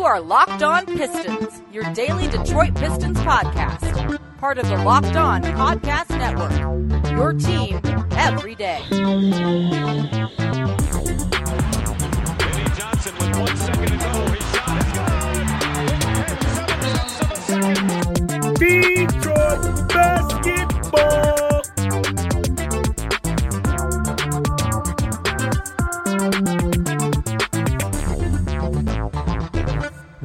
You are Locked On Pistons, your daily Detroit Pistons podcast. Part of the Locked On Podcast Network. Your team every day. Johnson with one second to go. Shot good. Detroit basketball.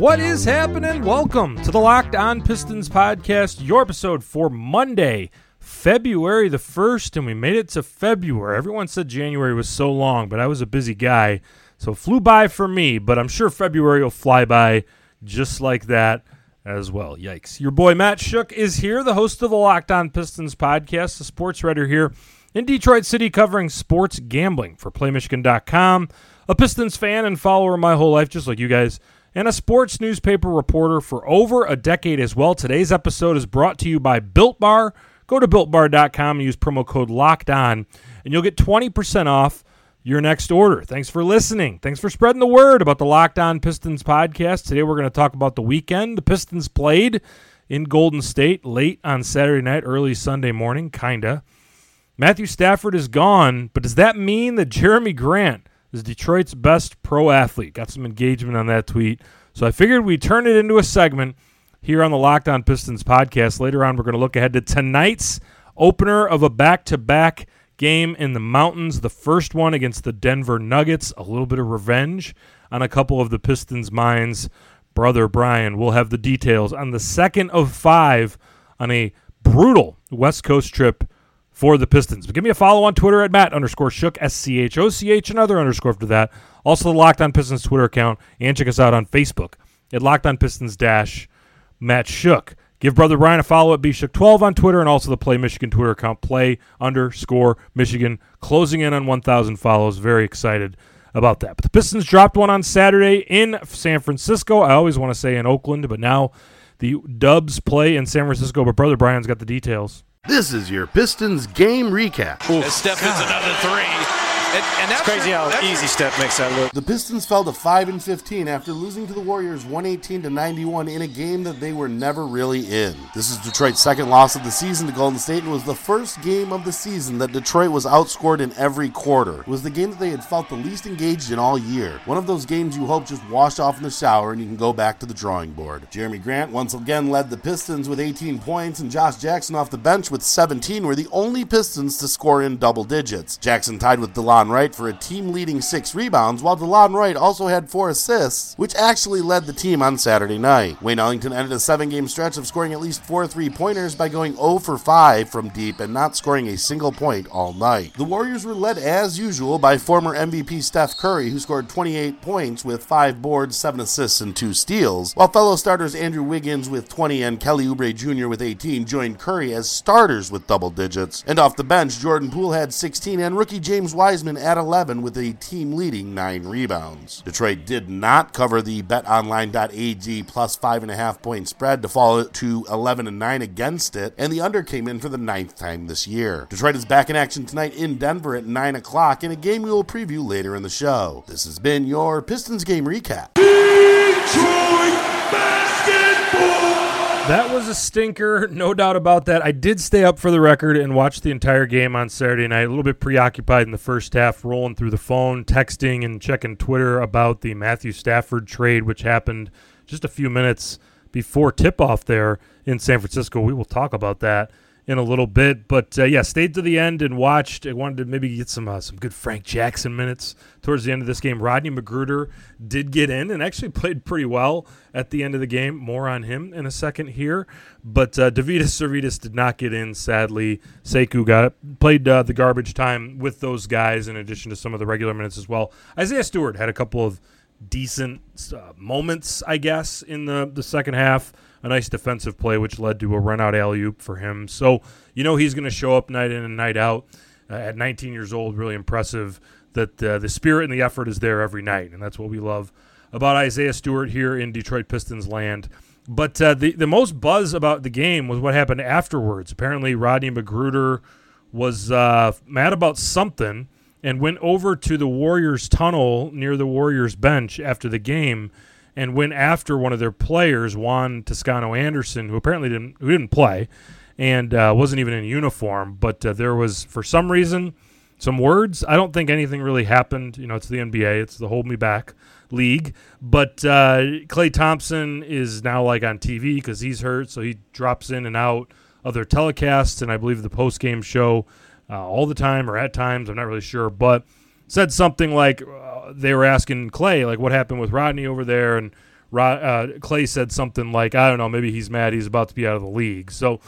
What is happening? Welcome to the Locked On Pistons podcast, your episode for Monday, February the 1st, and we made it to February. Everyone said January was so long, but I was a busy guy, so flew by for me, but I'm sure February will fly by just like that as well. Yikes. Your boy Matt Schoch is here, the host of the Locked On Pistons podcast, the sports writer here in Detroit City covering sports gambling for PlayMichigan.com, a Pistons fan and follower my whole life, just like you guys and a sports newspaper reporter for over a decade as well. Today's episode is brought to you by Built Bar. Go to builtbar.com and use promo code locked on, and you'll get 20% off your next order. Thanks for listening. Thanks for spreading the word about the Locked On Pistons podcast. Today we're going to talk about the weekend. The Pistons played in Golden State late on Saturday night, early Sunday morning, kinda. Matthew Stafford is gone, but does that mean that Jerami Grant is Detroit's best pro athlete. Got some engagement on that tweet. So I figured we'd turn it into a segment here on the Locked On Pistons podcast. Later on, we're going to look ahead to tonight's opener of a back to back game in the mountains. The first one against the Denver Nuggets. A little bit of revenge on a couple of the Pistons' minds. Brother Brian will have the details on the second of five on a brutal West Coast trip for the Pistons. But give me a follow on Twitter at Matt underscore Schoch, S C H O C H, another underscore after that. Also, the Locked On Pistons Twitter account, and check us out on Facebook at Locked On Pistons dash Matt Schoch. Give Brother Brian a follow at BSchoch12 on Twitter and also the Play Michigan Twitter account, Play underscore Michigan, closing in on 1,000 follows. Very excited about that. But the Pistons dropped one on Saturday in San Francisco. I always want to say in Oakland, but now the Dubs play in San Francisco. But Brother Brian's got the details. This is your Pistons game recap. Steph hits another three. And, and that's Crazy how that's- easy step makes that look. The Pistons fell to 5 and 15 after losing to the Warriors 118 to 91 in a game that they were never really in. This is Detroit's second loss of the season to Golden State and was the first game of the season that Detroit was outscored in every quarter. It was the game that they had felt the least engaged in all year. One of those games you hope just washed off in the shower and you can go back to the drawing board. Jerami Grant once again led the Pistons with 18 points and Josh Jackson off the bench with 17 were the only Pistons to score in double digits. Jackson tied with Delon Wright for a team leading six rebounds, while Delon Wright also had four assists, which actually led the team on Saturday night. Wayne Ellington ended a seven game stretch of scoring at least four three pointers by going 0 for 5 from deep and not scoring a single point all night. The Warriors were led as usual by former MVP Steph Curry, who scored 28 points with five boards, seven assists, and two steals, while fellow starters Andrew Wiggins with 20 and Kelly Oubre Jr. with 18 joined Curry as starters with double digits. And off the bench, Jordan Poole had 16 and rookie James Wiseman at 11 with a team leading 9 rebounds. Detroit did not cover the betonline.ag plus 5.5 point spread to fall to 11 and 9 against it, and the under came in for the ninth time this year. Detroit is back in action tonight in Denver at 9 o'clock in a game we will preview later in the show. This has been your Pistons game recap. That was a stinker, no doubt about that. I did stay up for the record and watch the entire game on Saturday night. A little bit preoccupied in the first half, rolling through the phone, texting, and checking Twitter about the Matthew Stafford trade, which happened just a few minutes before tip off there in San Francisco. We will talk about that in a little bit, but uh, yeah, stayed to the end and watched. I wanted to maybe get some uh, some good Frank Jackson minutes towards the end of this game. Rodney McGruder did get in and actually played pretty well at the end of the game. More on him in a second here, but uh, Deividas Sirvydis did not get in. Sadly, Sekou got played uh, the garbage time with those guys in addition to some of the regular minutes as well. Isaiah Stewart had a couple of decent uh, moments, I guess, in the the second half. A nice defensive play, which led to a run out alley oop for him. So you know he's going to show up night in and night out. Uh, at 19 years old, really impressive that uh, the spirit and the effort is there every night, and that's what we love about Isaiah Stewart here in Detroit Pistons land. But uh, the the most buzz about the game was what happened afterwards. Apparently, Rodney McGruder was uh, mad about something and went over to the Warriors tunnel near the Warriors bench after the game and went after one of their players, Juan Toscano Anderson, who apparently didn't who didn't play and uh, wasn't even in uniform. But uh, there was, for some reason, some words. I don't think anything really happened. You know, it's the NBA, it's the hold me back league. But uh, Klay Thompson is now like on TV because he's hurt, so he drops in and out of their telecasts, and I believe the post game show uh, all the time or at times. I'm not really sure, but said something like uh, they were asking Klay like what happened with Rodney over there, and Rod, uh, Klay said something like I don't know, maybe he's mad he's about to be out of the league. So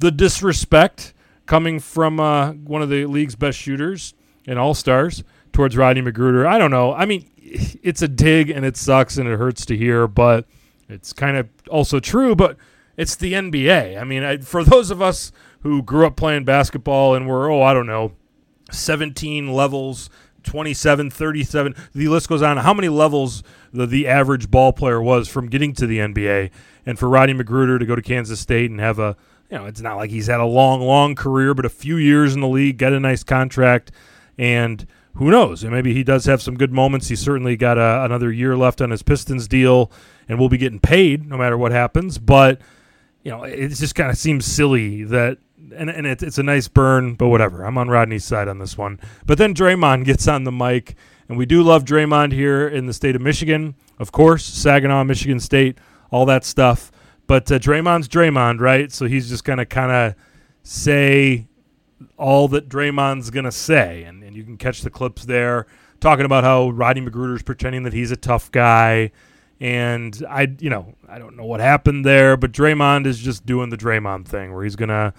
the disrespect coming from uh, one of the league's best shooters and all stars towards Rodney McGruder. I don't know. I mean, it's a dig and it sucks and it hurts to hear, but it's kind of also true. But it's the NBA. I mean, I, for those of us who grew up playing basketball and were, oh, I don't know, 17 levels, 27, 37, the list goes on. How many levels the, the average ball player was from getting to the NBA? And for Rodney McGruder to go to Kansas State and have a you know, it's not like he's had a long, long career, but a few years in the league, get a nice contract, and who knows? Maybe he does have some good moments. He certainly got a, another year left on his Pistons deal, and will be getting paid no matter what happens. But you know, it just kind of seems silly that, and, and it, it's a nice burn, but whatever. I'm on Rodney's side on this one. But then Draymond gets on the mic, and we do love Draymond here in the state of Michigan, of course, Saginaw, Michigan State, all that stuff. But uh, Draymond's Draymond, right? So he's just gonna kind of say all that Draymond's gonna say, and, and you can catch the clips there talking about how Rodney McGruder's pretending that he's a tough guy. And I, you know, I don't know what happened there, but Draymond is just doing the Draymond thing where he's gonna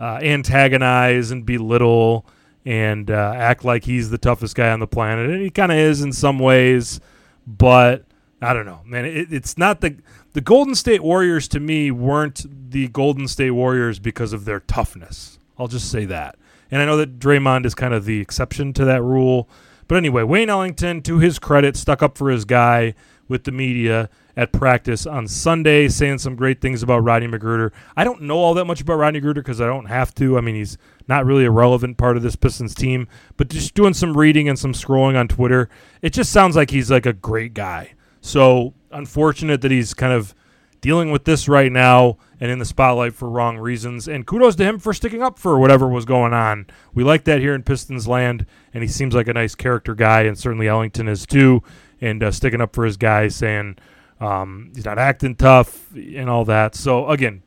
uh, antagonize and belittle and uh, act like he's the toughest guy on the planet, and he kind of is in some ways. But I don't know, man. It, it's not the the Golden State Warriors to me weren't the Golden State Warriors because of their toughness. I'll just say that. And I know that Draymond is kind of the exception to that rule. But anyway, Wayne Ellington, to his credit, stuck up for his guy with the media at practice on Sunday, saying some great things about Rodney McGruder. I don't know all that much about Rodney McGruder because I don't have to. I mean, he's not really a relevant part of this Pistons team, but just doing some reading and some scrolling on Twitter, it just sounds like he's like a great guy. So unfortunate that he's kind of dealing with this right now and in the spotlight for wrong reasons. And kudos to him for sticking up for whatever was going on. We like that here in Pistons land, and he seems like a nice character guy, and certainly Ellington is too, and uh, sticking up for his guys, saying um, he's not acting tough and all that. So again,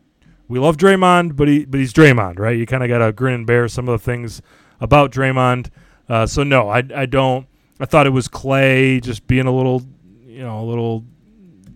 we love Draymond, but he but he's Draymond, right? You kind of got to grin and bear some of the things about Draymond. Uh, so no, I I don't. I thought it was Klay just being a little, you know, a little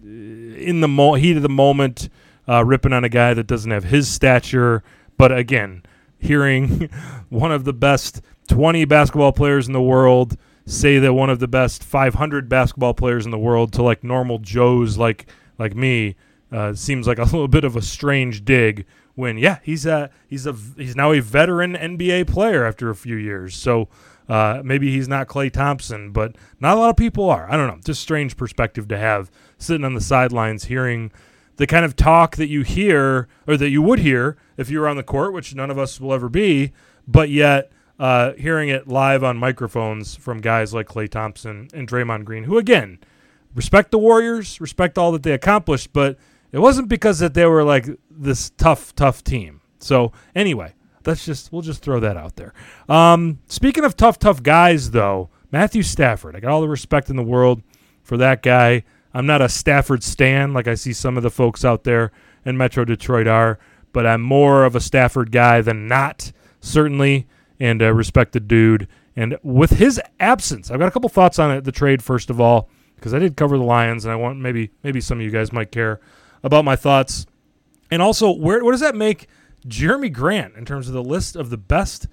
in the mo- heat of the moment, uh, ripping on a guy that doesn't have his stature. But again, hearing one of the best 20 basketball players in the world say that one of the best 500 basketball players in the world to like normal Joes like like me uh, seems like a little bit of a strange dig. When yeah, he's a he's a he's now a veteran NBA player after a few years. So uh, maybe he's not Klay Thompson, but not a lot of people are. I don't know. Just strange perspective to have sitting on the sidelines hearing the kind of talk that you hear or that you would hear if you were on the court, which none of us will ever be, but yet uh, hearing it live on microphones from guys like Klay Thompson and Draymond Green, who again respect the Warriors, respect all that they accomplished, but it wasn't because that they were like this tough, tough team. So anyway, let's just we'll just throw that out there. Um, speaking of tough, tough guys, though, Matthew Stafford. I got all the respect in the world for that guy. I'm not a Stafford stan like I see some of the folks out there in Metro Detroit are, but I'm more of a Stafford guy than not, certainly, and uh, respect the dude. And with his absence, I've got a couple thoughts on it, the trade first of all, because I did cover the Lions, and I want maybe maybe some of you guys might care about my thoughts. And also, where what does that make Jerami Grant in terms of the list of the best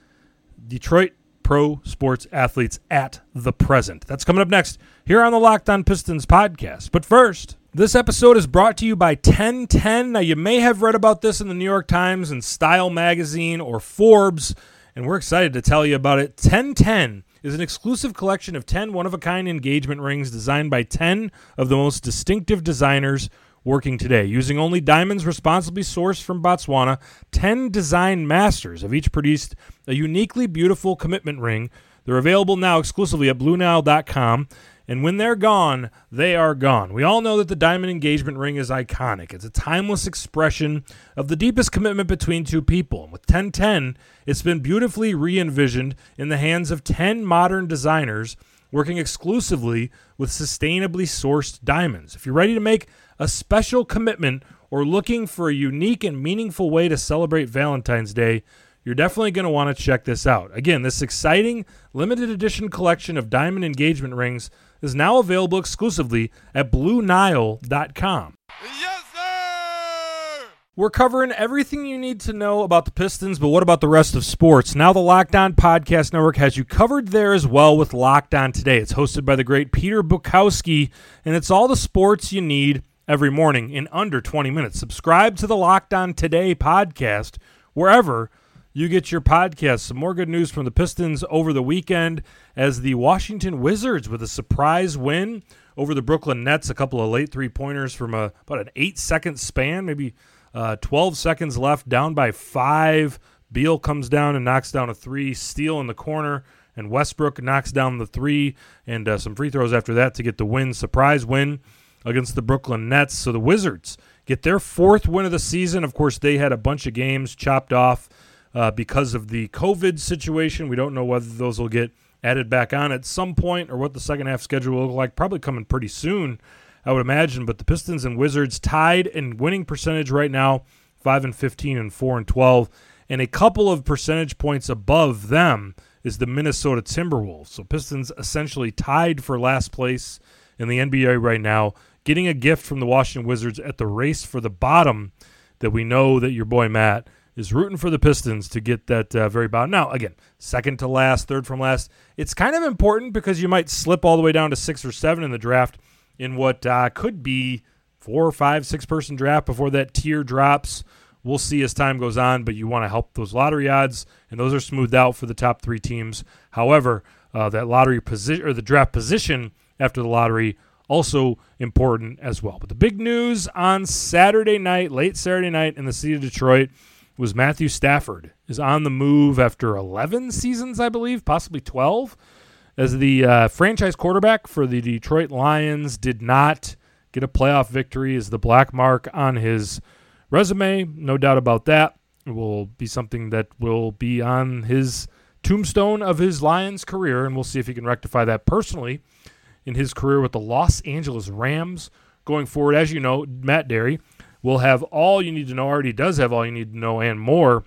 Detroit pro sports athletes at the present. That's coming up next here on the Locked On Pistons podcast. But first, this episode is brought to you by 1010. Now, you may have read about this in the New York Times and Style Magazine or Forbes, and we're excited to tell you about it. 1010 is an exclusive collection of 10 one of a kind engagement rings designed by 10 of the most distinctive designers working today. Using only diamonds responsibly sourced from Botswana, 10 design masters have each produced a uniquely beautiful commitment ring. They're available now exclusively at BlueNile.com. And when they're gone, they are gone. We all know that the diamond engagement ring is iconic. It's a timeless expression of the deepest commitment between two people. And with 1010, it's been beautifully re envisioned in the hands of 10 modern designers working exclusively with sustainably sourced diamonds. If you're ready to make a special commitment or looking for a unique and meaningful way to celebrate Valentine's Day, you're definitely going to want to check this out. Again, this exciting limited edition collection of diamond engagement rings is now available exclusively at BlueNile.com. Yes, sir! We're covering everything you need to know about the Pistons, but what about the rest of sports? Now, the Locked On Podcast Network has you covered there as well with Locked On Today. It's hosted by the great Peter Bukowski, and it's all the sports you need every morning in under 20 minutes. Subscribe to the Locked On Today podcast wherever you get your podcast. Some more good news from the Pistons over the weekend as the Washington Wizards with a surprise win over the Brooklyn Nets. A couple of late three pointers from a, about an eight second span, maybe uh, 12 seconds left, down by five. Beal comes down and knocks down a three. Steal in the corner, and Westbrook knocks down the three and uh, some free throws after that to get the win. Surprise win against the Brooklyn Nets. So the Wizards get their fourth win of the season. Of course, they had a bunch of games chopped off uh, because of the COVID situation. We don't know whether those will get added back on at some point or what the second half schedule will look like. Probably coming pretty soon, I would imagine. But the Pistons and Wizards tied in winning percentage right now, five and fifteen and four and twelve, and a couple of percentage points above them is the Minnesota Timberwolves. So Pistons essentially tied for last place in the NBA right now, getting a gift from the Washington Wizards at the race for the bottom that we know that your boy Matt is rooting for the Pistons to get that uh, very bottom. Now, again, second to last, third from last. It's kind of important because you might slip all the way down to six or seven in the draft in what uh, could be four or five, six person draft before that tier drops. We'll see as time goes on, but you want to help those lottery odds, and those are smoothed out for the top three teams. However, uh, that lottery position or the draft position after the lottery also important as well. But the big news on Saturday night, late Saturday night in the city of Detroit, was Matthew Stafford is on the move after 11 seasons, I believe, possibly 12, as the uh, franchise quarterback for the Detroit Lions. Did not get a playoff victory, is the black mark on his resume. No doubt about that. It will be something that will be on his tombstone of his Lions career, and we'll see if he can rectify that personally in his career with the Los Angeles Rams going forward. As you know, Matt Derry will have all you need to know, already does have all you need to know and more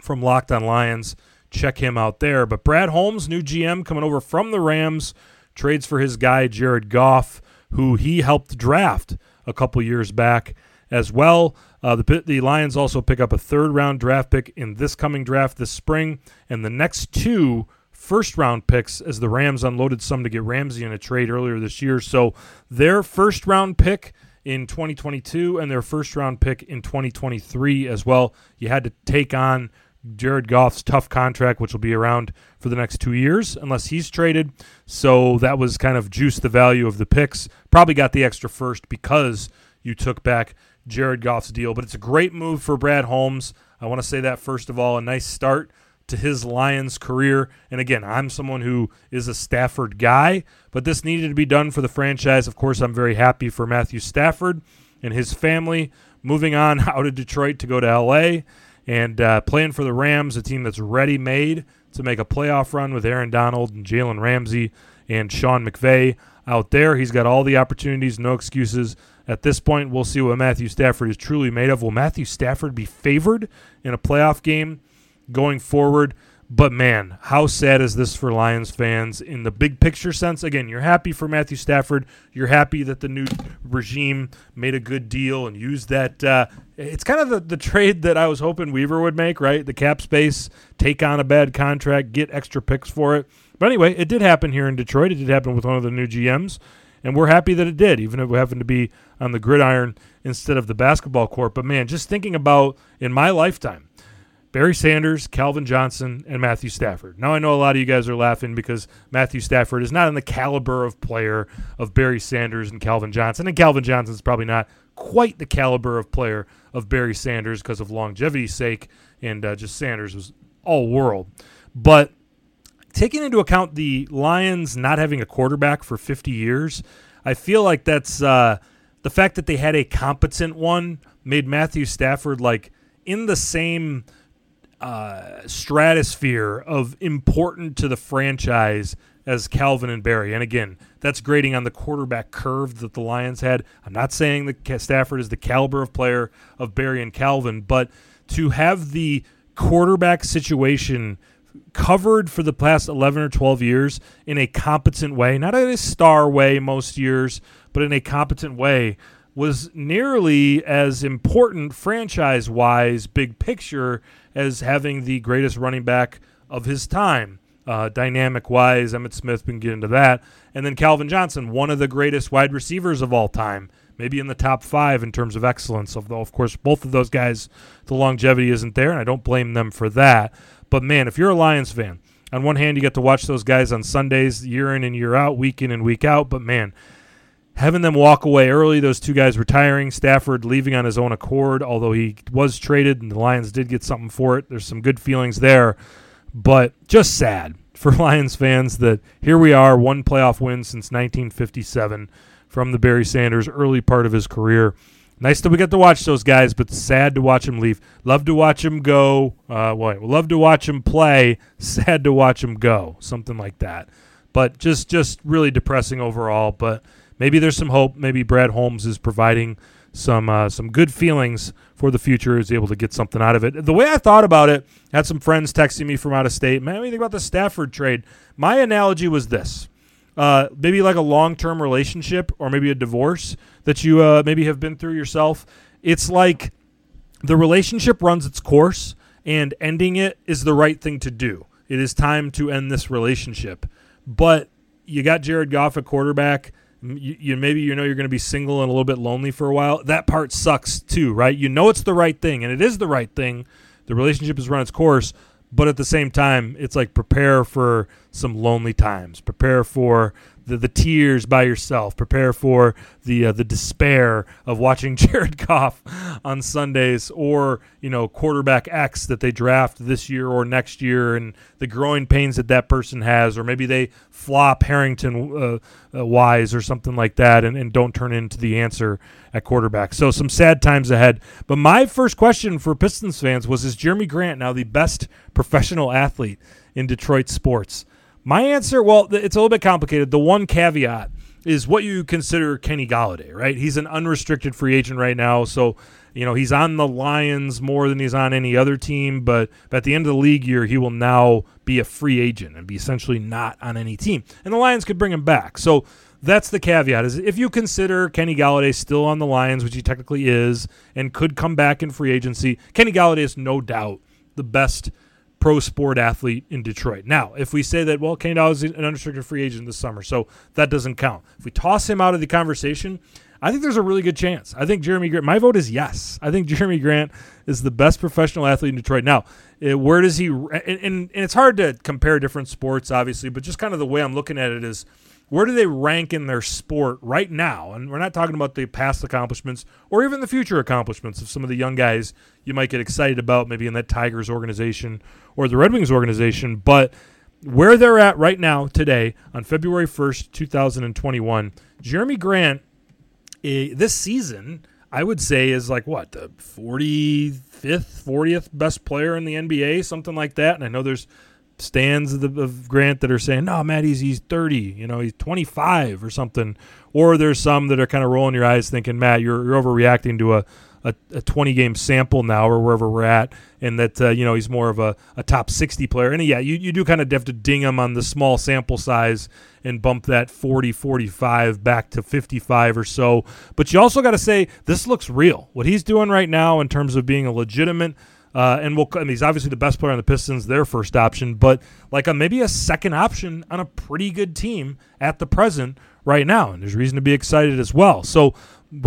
from Locked on Lions. Check him out there. But Brad Holmes, new GM coming over from the Rams, trades for his guy, Jared Goff, who he helped draft a couple years back as well. Uh, the, the Lions also pick up a third round draft pick in this coming draft this spring, and the next two first round picks as the Rams unloaded some to get Ramsey in a trade earlier this year. So their first round pick in 2022 and their first round pick in 2023 as well. You had to take on Jared Goff's tough contract, which will be around for the next two years unless he's traded. So that was kind of juice the value of the picks. Probably got the extra first because you took back Jared Goff's deal. But it's a great move for Brad Holmes. I want to say that first of all, a nice start to his Lions career. And again, I'm someone who is a Stafford guy, but this needed to be done for the franchise. Of course, I'm very happy for Matthew Stafford and his family moving on out of Detroit to go to LA and uh, playing for the Rams, a team that's ready made to make a playoff run with Aaron Donald and Jalen Ramsey and Sean McVay out there. He's got all the opportunities, no excuses. At this point, we'll see what Matthew Stafford is truly made of. Will Matthew Stafford be favored in a playoff game going forward. But man, how sad is this for Lions fans in the big picture sense? Again, you're happy for Matthew Stafford. You're happy that the new regime made a good deal and used that. Uh, it's kind of the, the trade that I was hoping Weaver would make, right? The cap space, take on a bad contract, get extra picks for it. But anyway, it did happen here in Detroit. It did happen with one of the new GMs. And we're happy that it did, even if it happened to be on the gridiron instead of the basketball court. But man, just thinking about in my lifetime, Barry Sanders, Calvin Johnson, and Matthew Stafford. Now I know a lot of you guys are laughing because Matthew Stafford is not in the caliber of player of Barry Sanders and Calvin Johnson, and Calvin Johnson is probably not quite the caliber of player of Barry Sanders because of longevity's sake, and uh, just Sanders was all world. But taking into account the Lions not having a quarterback for 50 years, I feel like that's uh, the fact that they had a competent one made Matthew Stafford like in the same uh, stratosphere of important to the franchise as Calvin and Barry. And again, that's grading on the quarterback curve that the Lions had. I'm not saying that Stafford is the caliber of player of Barry and Calvin, but to have the quarterback situation covered for the past 11 or 12 years in a competent way, not in a star way most years, but in a competent way, was nearly as important franchise wise, big picture, as having the greatest running back of his time. Uh, dynamic wise, Emmitt Smith we can get into that. And then Calvin Johnson, one of the greatest wide receivers of all time, maybe in the top five in terms of excellence. Although, of course, both of those guys, the longevity isn't there, and I don't blame them for that. But man, if you're a Lions fan, on one hand, you get to watch those guys on Sundays, year in and year out, week in and week out. But man, having them walk away early, those two guys retiring, Stafford leaving on his own accord, although he was traded and the Lions did get something for it. There's some good feelings there, but just sad for Lions fans that here we are, one playoff win since 1957 from the Barry Sanders early part of his career. Nice that we get to watch those guys, but sad to watch him leave. Love to watch him go. Uh, what? Love to watch him play. Sad to watch him go. Something like that. But just just really depressing overall. But maybe there's some hope. Maybe Brad Holmes is providing some uh, some good feelings for the future. Is able to get something out of it. The way I thought about it, had some friends texting me from out of state. Man, what you think about the Stafford trade? My analogy was this: uh, maybe like a long term relationship or maybe a divorce that you uh, maybe have been through yourself. It's like the relationship runs its course and ending it is the right thing to do. It is time to end this relationship. But you got Jared Goff at quarterback. You, you maybe you know you're going to be single and a little bit lonely for a while. That part sucks too, right? You know it's the right thing and it is the right thing. The relationship has run its course, but at the same time, it's like prepare for some lonely times. Prepare for the, the tears by yourself. Prepare for the uh, the despair of watching Jared Goff on Sundays, or you know quarterback X that they draft this year or next year, and the growing pains that that person has, or maybe they flop Harrington uh, uh, Wise or something like that, and, and don't turn into the answer at quarterback. So some sad times ahead. But my first question for Pistons fans was: Is Jerami Grant now the best professional athlete in Detroit sports? My answer, well, it's a little bit complicated. The one caveat is what you consider Kenny Golladay, right? He's an unrestricted free agent right now, so you know he's on the Lions more than he's on any other team. But, at the end of the league year, he will now be a free agent and be essentially not on any team, and the Lions could bring him back. So that's the caveat: is if you consider Kenny Golladay still on the Lions, which he technically is, and could come back in free agency, Kenny Golladay is no doubt the best pro sport athlete in Detroit. Now, if we say that, well, Kane Dow is an unrestricted free agent this summer, so that doesn't count. If we toss him out of the conversation, I think there's a really good chance. I think Jerami Grant, my vote is yes. I think Jerami Grant is the best professional athlete in Detroit. Now, eh, where does he, and, and, and it's hard to compare different sports, obviously, but just kind of the way I'm looking at it is, where do they rank in their sport right now? And we're not talking about the past accomplishments or even the future accomplishments of some of the young guys you might get excited about, maybe in that Tigers organization or the Red Wings organization. But where they're at right now, today, on February 1st, 2021, Jerami Grant, eh, this season, I would say is like what, the 45th, 40th best player in the NBA, something like that. And I know there's stands of, the, of Grant that are saying, "No, Matt, he's he's 30, you know, he's 25 or something," or there's some that are kind of rolling your eyes, thinking, "Matt, you're, you're overreacting to a, a, a 20 game sample now, or wherever we're at, and that uh, you know he's more of a, a top 60 player." And yeah, you, you do kind of have to ding him on the small sample size and bump that 40, 45 back to 55 or so. But you also got to say this looks real. What he's doing right now in terms of being a legitimate uh, and we'll, he's obviously the best player on the Pistons, their first option, but like a maybe a second option on a pretty good team at the present right now. And there's reason to be excited as well. So,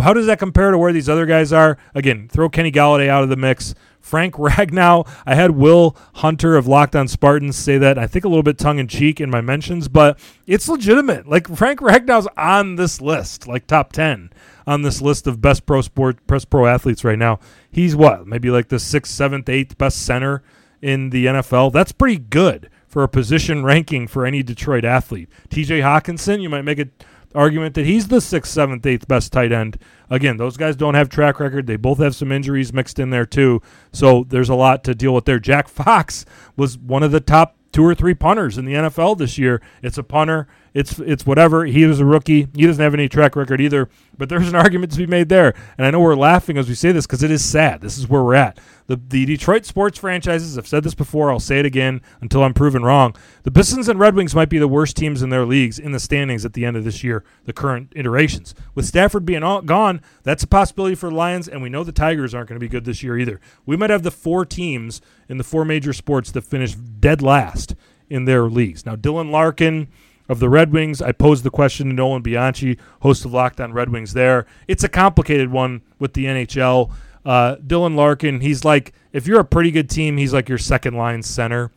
how does that compare to where these other guys are? Again, throw Kenny Golladay out of the mix. Frank Ragnow. I had Will Hunter of Locked On Spartans say that, I think a little bit tongue in cheek in my mentions, but it's legitimate. Like Frank Ragnow's on this list, like top 10 on this list of best pro sport, best pro athletes right now. He's what, maybe like the sixth, seventh, eighth best center in the NFL. That's pretty good for for a position ranking for any Detroit athlete. TJ Hockenson, you might make an argument that he's the sixth, seventh, eighth best tight end. Again, those guys don't have track record. They both have some injuries mixed in there too. So there's a lot to deal with there. Jack Fox was one of the top two or three punters in the NFL this year. It's a punter. It's it's whatever. He was a rookie. He doesn't have any track record either. But there's an argument to be made there. And I know we're laughing as we say this because it is sad. This is where we're at. The the Detroit sports franchises. I've said this before. I'll say it again until I'm proven wrong. The Pistons and Red Wings might be the worst teams in their leagues in the standings at the end of this year. The current iterations with Stafford being all, gone, that's a possibility for the Lions. And we know the Tigers aren't going to be good this year either. We might have the four teams in the four major sports that finish dead last in their leagues. Now Dylan Larkin of the Red Wings. I posed the question to Nolan Bianchi, host of Locked On Red Wings. There, it's a complicated one with the NHL. Uh, Dylan Larkin, he's like if you're a pretty good team, he's like your second line center,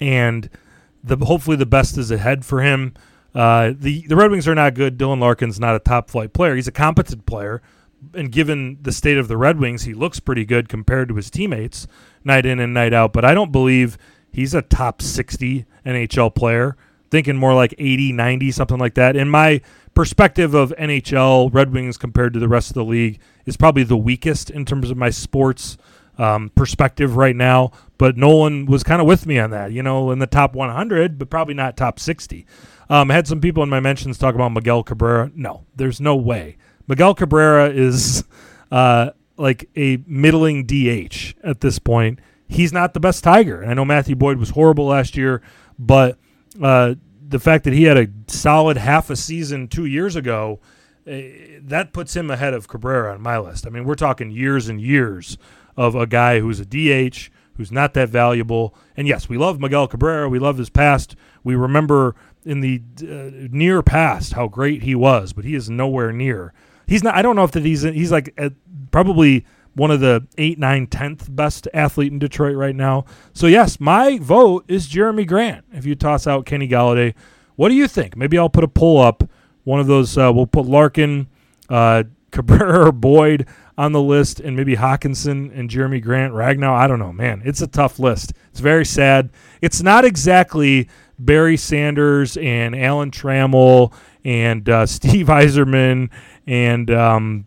and the hopefully the best is ahead for him. Uh, the the Red Wings are not good. Dylan Larkin's not a top flight player. He's a competent player, and given the state of the Red Wings, he looks pretty good compared to his teammates night in and night out. But I don't believe he's a top 60 NHL player. Thinking more like 80, 90, something like that. In my perspective of NHL, Red Wings compared to the rest of the league is probably the weakest in terms of my sports um, perspective right now. But Nolan was kind of with me on that, you know, in the top 100, but probably not top 60. Um, I had some people in my mentions talk about Miguel Cabrera. No, there's no way. Miguel Cabrera is uh, like a middling DH at this point. He's not the best Tiger. And I know Matthew Boyd was horrible last year, but uh, the fact that he had a solid half a season two years ago, uh, that puts him ahead of Cabrera on my list. I mean, we're talking years and years of a guy who's a DH, who's not that valuable. And yes, we love Miguel Cabrera. We love his past. We remember in the uh, near past how great he was, but he is nowhere near. He's not. I don't know if that he's he's like at probably one of the eight, nine, tenth best athlete in Detroit right now. So yes, my vote is Jerami Grant. If you toss out Kenny Golladay, what do you think? Maybe I'll put a pull up. One of those. Uh, we'll put Larkin, uh, Cabrera, Boyd on the list, and maybe Hockenson and Jerami Grant, Ragnow. I don't know, man. It's a tough list. It's very sad. It's not exactly Barry Sanders and Alan Trammell and uh, Steve Yzerman and um,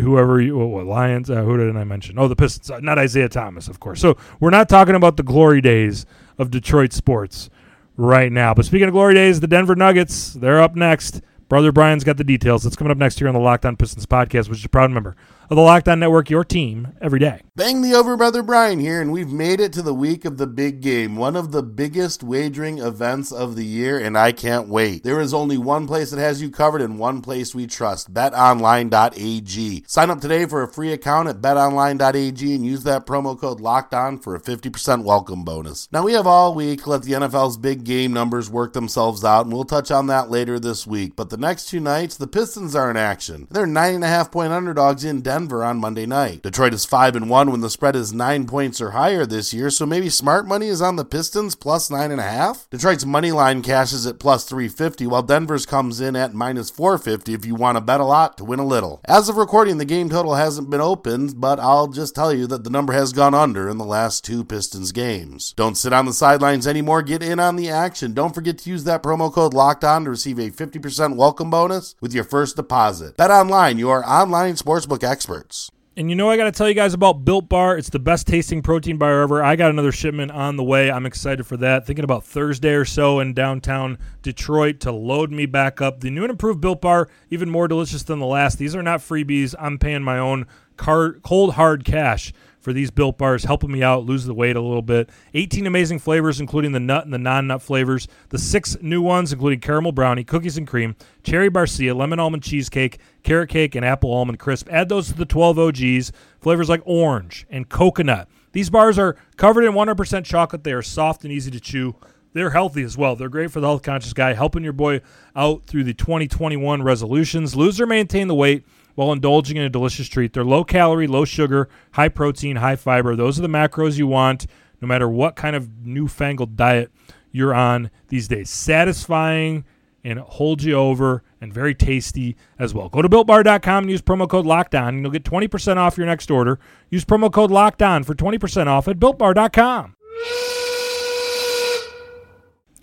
whoever you, what, what Lions, uh, who did I mention? Oh, the Pistons, uh, not Isiah Thomas, of course. So we're not talking about the glory days of Detroit sports right now. But speaking of glory days, the Denver Nuggets, they're up next. Brother Brian's got the details. That's coming up next here on the Locked On Pistons podcast, which is a proud member of the Locked On Network, your team every day. Bang the over, brother Brian here, and we've made it to the week of the big game, one of the biggest wagering events of the year, and I can't wait. There is only one place that has you covered and one place we trust betonline.ag. Sign up today for a free account at betonline.ag and use that promo code locked on for a 50% welcome bonus. Now, we have all week let the NFL's big game numbers work themselves out, and we'll touch on that later this week. But the next two nights, the Pistons are in action. They're 9.5 point underdogs in Denver on Monday night. Detroit is 5 and 1 when the spread is 9 points or higher this year, so maybe smart money is on the Pistons plus 9.5. Detroit's money line cashes at plus 350, while Denver's comes in at minus 450 if you want to bet a lot to win a little. As of recording, the game total hasn't been opened, but I'll just tell you that the number has gone under in the last two Pistons games. Don't sit on the sidelines anymore, get in on the action. Don't forget to use that promo code locked on to receive a 50% welcome bonus with your first deposit. Bet online, your online sportsbook experts. And you know, I got to tell you guys about Built Bar. It's the best tasting protein bar ever. I got another shipment on the way. I'm excited for that. Thinking about Thursday or so in downtown Detroit to load me back up. The new and improved Built Bar, even more delicious than the last. These are not freebies. I'm paying my own car- cold hard cash for these built bars, helping me out lose the weight a little bit. 18 amazing flavors, including the nut and the non nut flavors. The six new ones, including caramel brownie, cookies and cream, cherry barcia, lemon almond cheesecake, carrot cake, and apple almond crisp. Add those to the 12 OGs. Flavors like orange and coconut. These bars are covered in 100% chocolate. They are soft and easy to chew. They're healthy as well. They're great for the health conscious guy, helping your boy out through the 2021 resolutions. Lose or maintain the weight while indulging in a delicious treat. They're low calorie, low sugar, high protein, high fiber. Those are the macros you want no matter what kind of newfangled diet you're on these days. Satisfying and holds you over and very tasty as well. Go to builtbar.com and use promo code lockdown and you'll get 20% off your next order. Use promo code lockdown for 20% off at builtbar.com.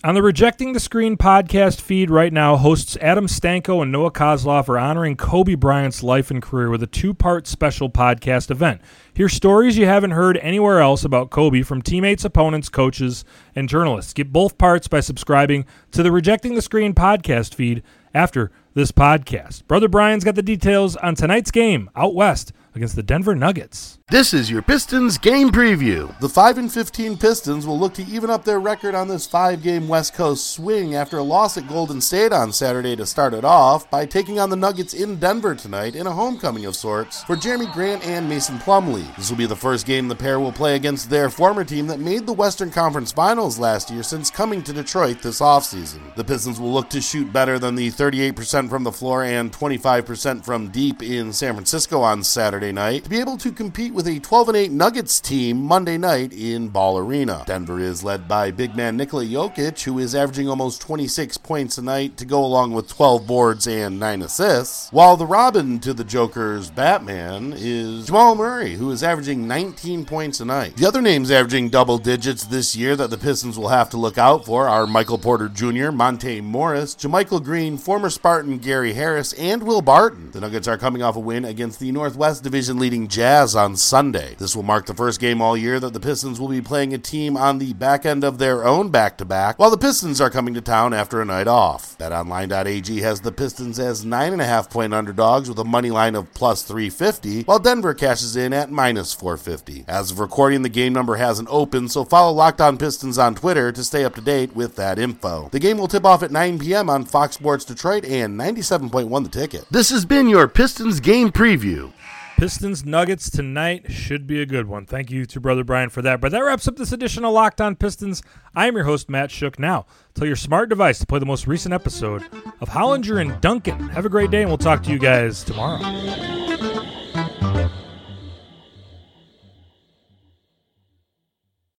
On the Rejecting the Screen podcast feed right now, hosts Adam Stanko and Noah Kozlov are honoring Kobe Bryant's life and career with a two part special podcast event. Hear stories you haven't heard anywhere else about Kobe from teammates, opponents, coaches, and journalists. Get both parts by subscribing to the Rejecting the Screen podcast feed after this podcast. Brother Brian's got the details on tonight's game out west against the Denver Nuggets. This is your Pistons game preview. The 5 and 15 Pistons will look to even up their record on this 5-game West Coast swing after a loss at Golden State on Saturday to start it off by taking on the Nuggets in Denver tonight in a homecoming of sorts for Jerami Grant and Mason Plumlee. This will be the first game the pair will play against their former team that made the Western Conference Finals last year since coming to Detroit this offseason. The Pistons will look to shoot better than the 38% from the floor and 25% from deep in San Francisco on Saturday night to be able to compete with a 12 and 8 Nuggets team Monday night in Ball Arena. Denver is led by big man Nikola Jokic, who is averaging almost 26 points a night to go along with 12 boards and 9 assists, while the Robin to the Joker's Batman is Jamal Murray, who is averaging 19 points a night. The other names averaging double digits this year that the Pistons will have to look out for are Michael Porter Jr., Monte Morris, JaMychal Green, former Spartan Gary Harris, and Will Barton. The Nuggets are coming off a win against the Northwest Division leading Jazz on Sunday. This will mark the first game all year that the Pistons will be playing a team on the back end of their own back to back, while the Pistons are coming to town after a night off. BetOnline.ag has the Pistons as 9.5 point underdogs with a money line of plus 350, while Denver cashes in at minus 450. As of recording, the game number hasn't opened, so follow Locked On Pistons on Twitter to stay up to date with that info. The game will tip off at 9 p.m. on Fox Sports Detroit and 97.1 the ticket. This has been your Pistons game preview. Pistons Nuggets tonight should be a good one. Thank you to Brother Brian for that. But that wraps up this edition of Locked On Pistons. I am your host, Matt Schoch. Now, tell your smart device to play the most recent episode of Hollinger and Duncan. Have a great day, and we'll talk to you guys tomorrow.